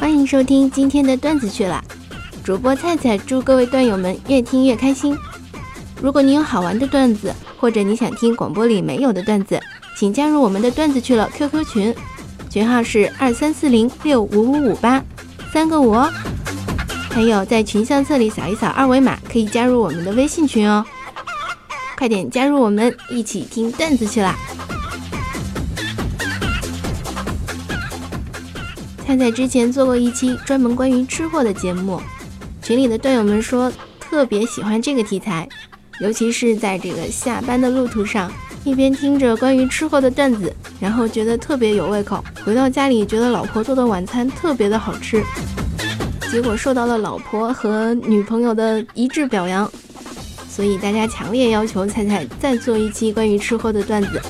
欢迎收听今天的段子去了，主播菜菜祝各位段友们越听越开心。如果你有好玩的段子，或者你想听广播里没有的段子，请加入我们的段子去了 QQ 群，群号是二三四零六五五五八，三个五哦。还有在群相册里扫一扫二维码，可以加入我们的微信群哦。快点加入我们，一起听段子去啦！菜菜之前做过一期专门关于吃货的节目，群里的段友们说特别喜欢这个题材，尤其是在这个下班的路途上，一边听着关于吃货的段子，然后觉得特别有胃口，回到家里觉得老婆做的晚餐特别的好吃，结果受到了老婆和女朋友的一致表扬，所以大家强烈要求菜菜再做一期关于吃货的段子。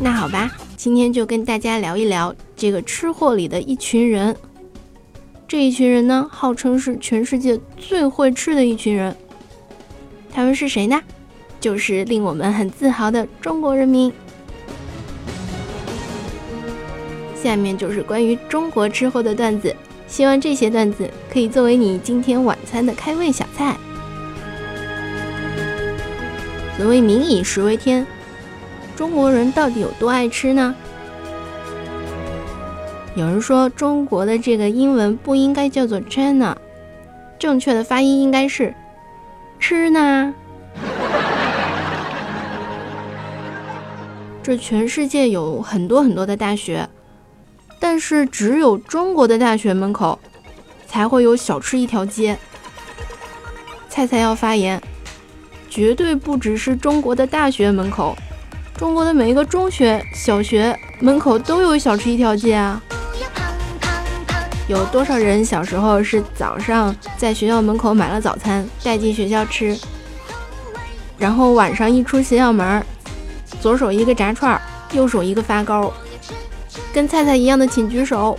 那好吧。今天就跟大家聊一聊这个吃货里的一群人。这一群人呢，号称是全世界最会吃的一群人。他们是谁呢？就是令我们很自豪的中国人民。下面就是关于中国吃货的段子，希望这些段子可以作为你今天晚餐的开胃小菜。所谓“民以食为天”。中国人到底有多爱吃呢？有人说中国的这个英文不应该叫做 China，正确的发音应该是吃呢。这全世界有很多很多的大学，但是只有中国的大学门口才会有小吃一条街。菜菜要发言，绝对不只是中国的大学门口。中国的每一个中学、小学门口都有小吃一条街啊！有多少人小时候是早上在学校门口买了早餐带进学校吃，然后晚上一出学校门，左手一个炸串，右手一个发糕，跟菜菜一样的请举手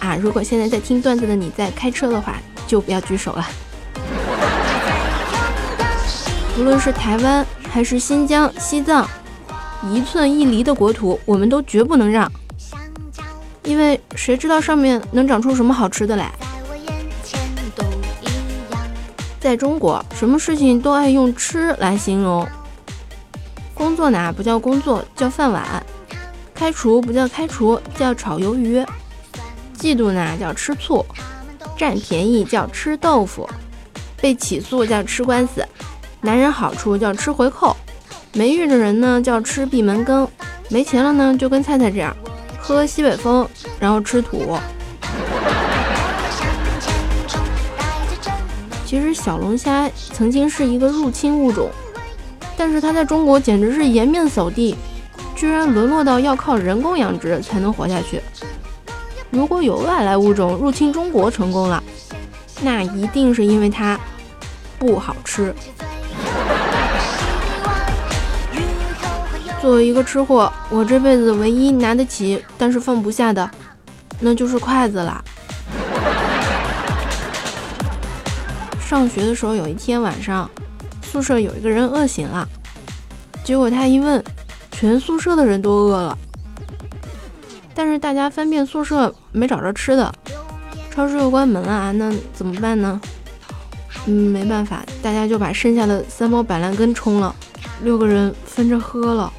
啊！如果现在在听段子的你在开车的话，就不要举手了。无论是台湾。还是新疆、西藏，一寸一厘的国土，我们都绝不能让，因为谁知道上面能长出什么好吃的来？在中国，什么事情都爱用吃来形容。工作呢不叫工作，叫饭碗；开除不叫开除，叫炒鱿鱼；嫉妒呢叫吃醋；占便宜叫吃豆腐；被起诉叫吃官司。男人好处叫吃回扣，没遇着人呢叫吃闭门羹，没钱了呢就跟菜菜这样，喝西北风，然后吃土。其实小龙虾曾经是一个入侵物种，但是它在中国简直是颜面扫地，居然沦落到要靠人工养殖才能活下去。如果有外来物种入侵中国成功了，那一定是因为它不好吃。作为一个吃货，我这辈子唯一拿得起但是放不下的，那就是筷子啦。上学的时候，有一天晚上，宿舍有一个人饿醒了，结果他一问，全宿舍的人都饿了，但是大家翻遍宿舍没找着吃的，超市又关门了啊，那怎么办呢？嗯，没办法，大家就把剩下的三包板蓝根冲了，六个人分着喝了。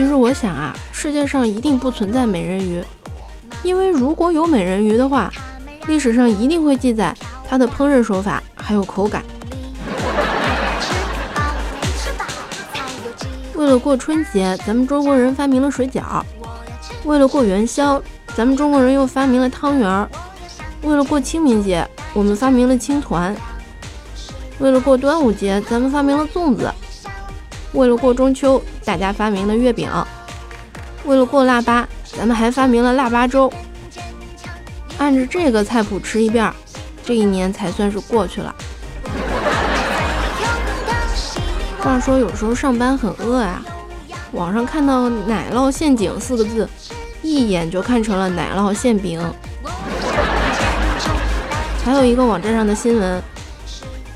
其实我想啊，世界上一定不存在美人鱼，因为如果有美人鱼的话，历史上一定会记载它的烹饪手法还有口感。为了过春节，咱们中国人发明了水饺；为了过元宵，咱们中国人又发明了汤圆；为了过清明节，我们发明了青团；为了过端午节，咱们发明了粽子。为了过中秋，大家发明了月饼；为了过腊八，咱们还发明了腊八粥。按着这个菜谱吃一遍，这一年才算是过去了。话说有时候上班很饿啊，网上看到“奶酪陷阱”四个字，一眼就看成了奶酪馅饼。还有一个网站上的新闻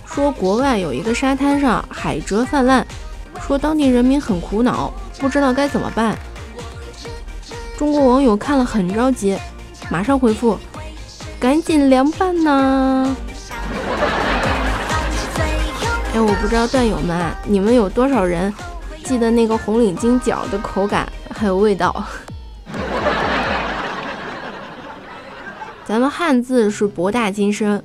说，国外有一个沙滩上海蜇泛滥。说当地人民很苦恼，不知道该怎么办，中国网友看了很着急，马上回复：“赶紧凉拌呐！”哎，我不知道段友们，你们有多少人记得那个红领巾饺的口感还有味道？咱们汉字是博大精深，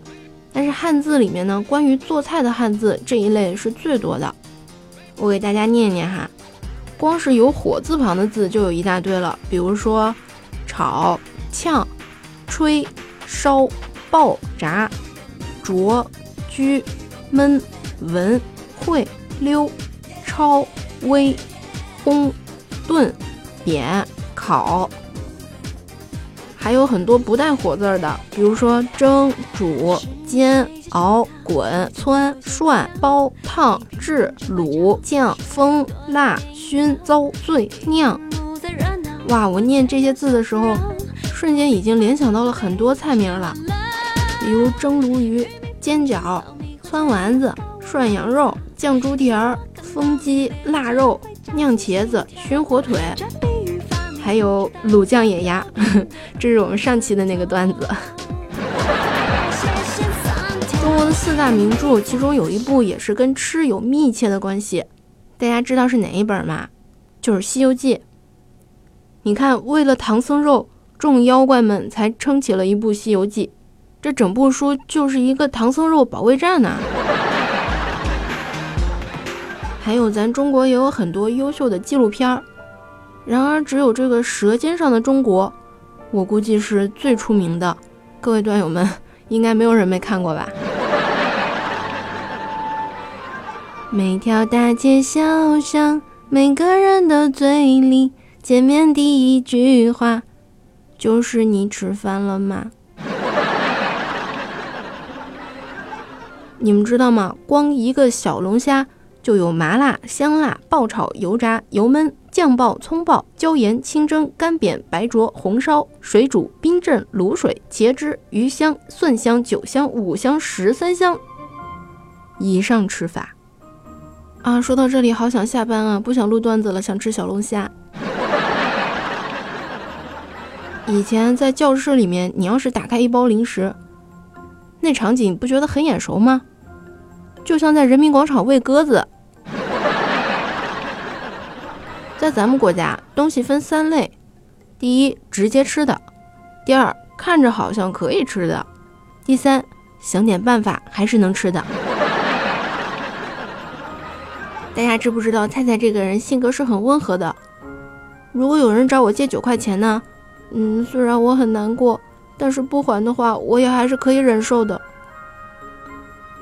但是汉字里面呢，关于做菜的汉字这一类是最多的。我给大家念念哈，光是有火字旁的字就有一大堆了，比如说炒、炝、吹、烧、爆、炸、灼、焗、焖。文、会、溜、抄、煨、烘、炖、煸、烤，还有很多不带火字儿的，比如说蒸、煮、煎、熬、滚、汆、涮、包、烫、制、卤、酱、封、辣、熏、糟、醉、酿。哇，我念这些字的时候，瞬间已经联想到了很多菜名了，比如蒸鲈鱼、煎饺、汆丸子。涮羊肉、酱猪蹄儿、风鸡、腊肉、酿茄子、熏火腿，还有卤酱野鸭，这是我们上期的那个段子。四大名著，其中有一部也是跟吃有密切的关系，大家知道是哪一本吗？就是《西游记》。你看，为了唐僧肉，众妖怪们才撑起了一部《西游记》，这整部书就是一个唐僧肉保卫战呐。还有咱中国也有很多优秀的纪录片儿，然而只有这个《舌尖上的中国》，我估计是最出名的。各位段友们，应该没有人没看过吧？每条大街小巷，每个人的嘴里，见面第一句话就是“你吃饭了吗？” 你们知道吗？光一个小龙虾。就有麻辣、香辣、爆炒、油炸、油焖、酱爆、葱爆、椒盐、清蒸、干煸、白灼、红烧、水煮、冰镇、卤水、茄汁、鱼香、蒜香、酒香、五香、十三香以上吃法啊！说到这里，好想下班啊，不想录段子了，想吃小龙虾。以前在教室里面，你要是打开一包零食，那场景不觉得很眼熟吗？就像在人民广场喂鸽子。在咱们国家，东西分三类：第一，直接吃的；第二，看着好像可以吃的；第三，想点办法还是能吃的。大家知不知道，菜菜这个人性格是很温和的。如果有人找我借九块钱呢，嗯，虽然我很难过，但是不还的话，我也还是可以忍受的。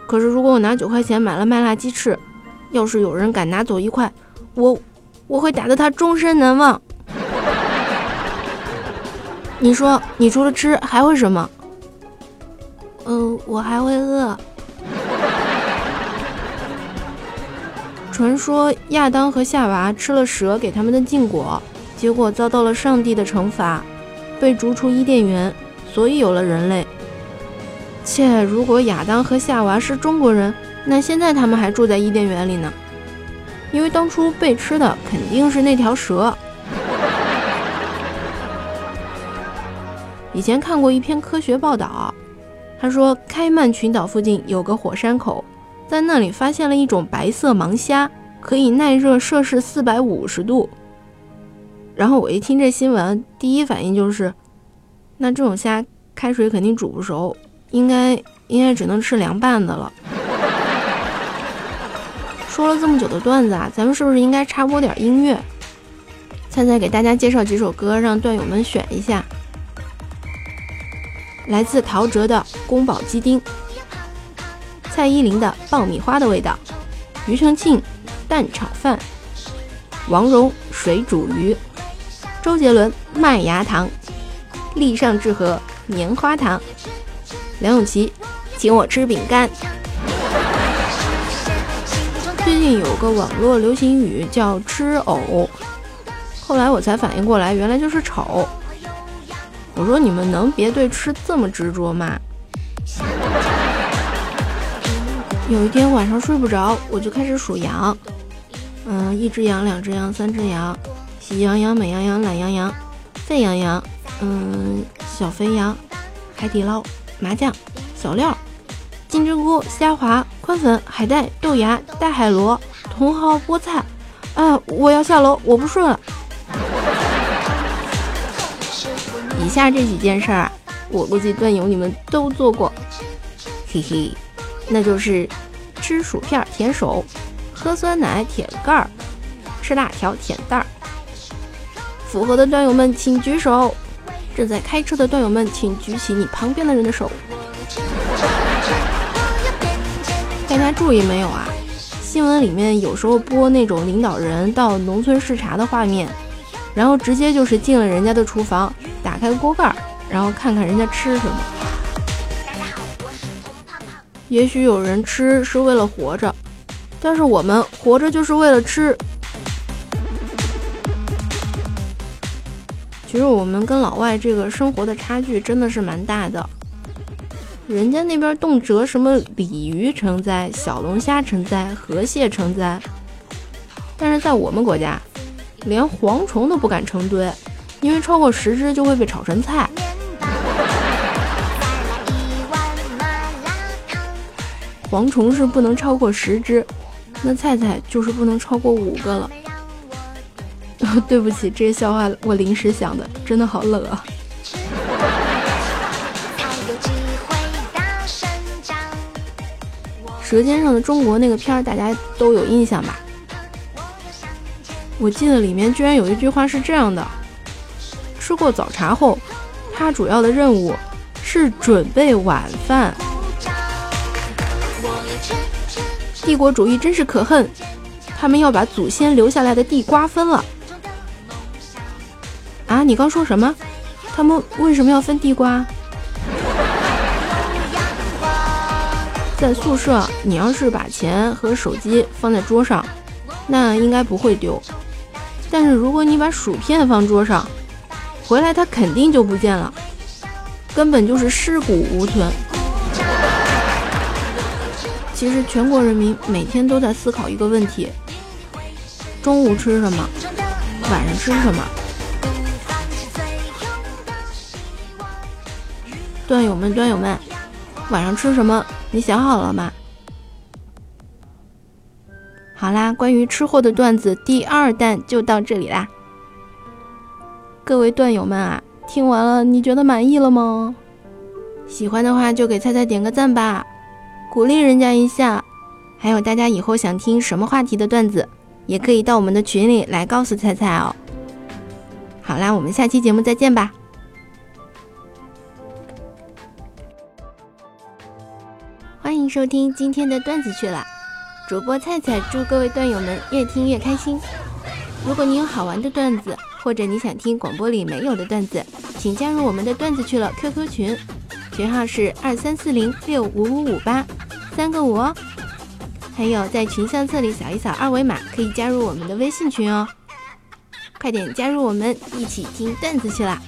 可是，如果我拿九块钱买了麦辣鸡翅，要是有人敢拿走一块，我我会打得他终身难忘。你说，你除了吃还会什么？嗯，我还会饿。传说亚当和夏娃吃了蛇给他们的禁果，结果遭到了上帝的惩罚，被逐出伊甸园，所以有了人类。切，如果亚当和夏娃是中国人，那现在他们还住在伊甸园里呢。因为当初被吃的肯定是那条蛇。以前看过一篇科学报道，他说开曼群岛附近有个火山口，在那里发现了一种白色盲虾，可以耐热摄氏四百五十度。然后我一听这新闻，第一反应就是，那这种虾开水肯定煮不熟。应该应该只能吃凉拌的了。说了这么久的段子啊，咱们是不是应该插播点音乐？灿灿给大家介绍几首歌，让段友们选一下。来自陶喆的《宫保鸡丁》，蔡依林的《爆米花的味道》，庾澄庆《蛋炒饭》，王蓉《水煮鱼》，周杰伦《麦芽糖》，立上志和《棉花糖》。梁咏琪，请我吃饼干。最近有个网络流行语叫“吃藕”，后来我才反应过来，原来就是丑。我说你们能别对吃这么执着吗？有一天晚上睡不着，我就开始数羊。嗯，一只羊，两只羊，三只羊，喜羊羊、美羊羊、懒羊羊。沸羊羊，嗯，小肥羊，海底捞，麻酱，小料，金针菇，虾滑，宽粉，海带，豆芽，大海螺，茼蒿，菠菜。啊，我要下楼，我不顺了。以下这几件事儿啊，我估计段友你们都做过，嘿嘿，那就是吃薯片舔手，喝酸奶舔盖儿，吃辣条舔袋儿。符合的段友们请举手，正在开车的段友们请举起你旁边的人的手。大家注意没有啊？新闻里面有时候播那种领导人到农村视察的画面，然后直接就是进了人家的厨房，打开锅盖，然后看看人家吃什么。也许有人吃是为了活着，但是我们活着就是为了吃。其实我们跟老外这个生活的差距真的是蛮大的。人家那边动辄什么鲤鱼成灾、小龙虾成灾、河蟹成灾，但是在我们国家，连蝗虫都不敢成堆，因为超过十只就会被炒成菜。蝗虫是不能超过十只，那菜菜就是不能超过五个了。对不起，这个笑话我临时想的，真的好冷啊。《舌尖上的中国》那个片儿，大家都有印象吧？我记得里面居然有一句话是这样的：吃过早茶后，他主要的任务是准备晚饭。帝国主义真是可恨，他们要把祖先留下来的地瓜分了。啊，你刚说什么？他们为什么要分地瓜？在宿舍，你要是把钱和手机放在桌上，那应该不会丢。但是如果你把薯片放桌上，回来它肯定就不见了，根本就是尸骨无存。其实全国人民每天都在思考一个问题：中午吃什么？晚上吃什么？段友们，段友们，晚上吃什么？你想好了吗？好啦，关于吃货的段子第二弹就到这里啦。各位段友们啊，听完了你觉得满意了吗？喜欢的话就给菜菜点个赞吧，鼓励人家一下。还有大家以后想听什么话题的段子，也可以到我们的群里来告诉菜菜哦。好啦，我们下期节目再见吧。欢迎收听今天的段子去了，主播菜菜祝各位段友们越听越开心。如果你有好玩的段子，或者你想听广播里没有的段子，请加入我们的段子去了 QQ 群，群号是二三四零六五五五八三个五哦。还有在群相册里扫一扫二维码，可以加入我们的微信群哦。快点加入我们，一起听段子去了。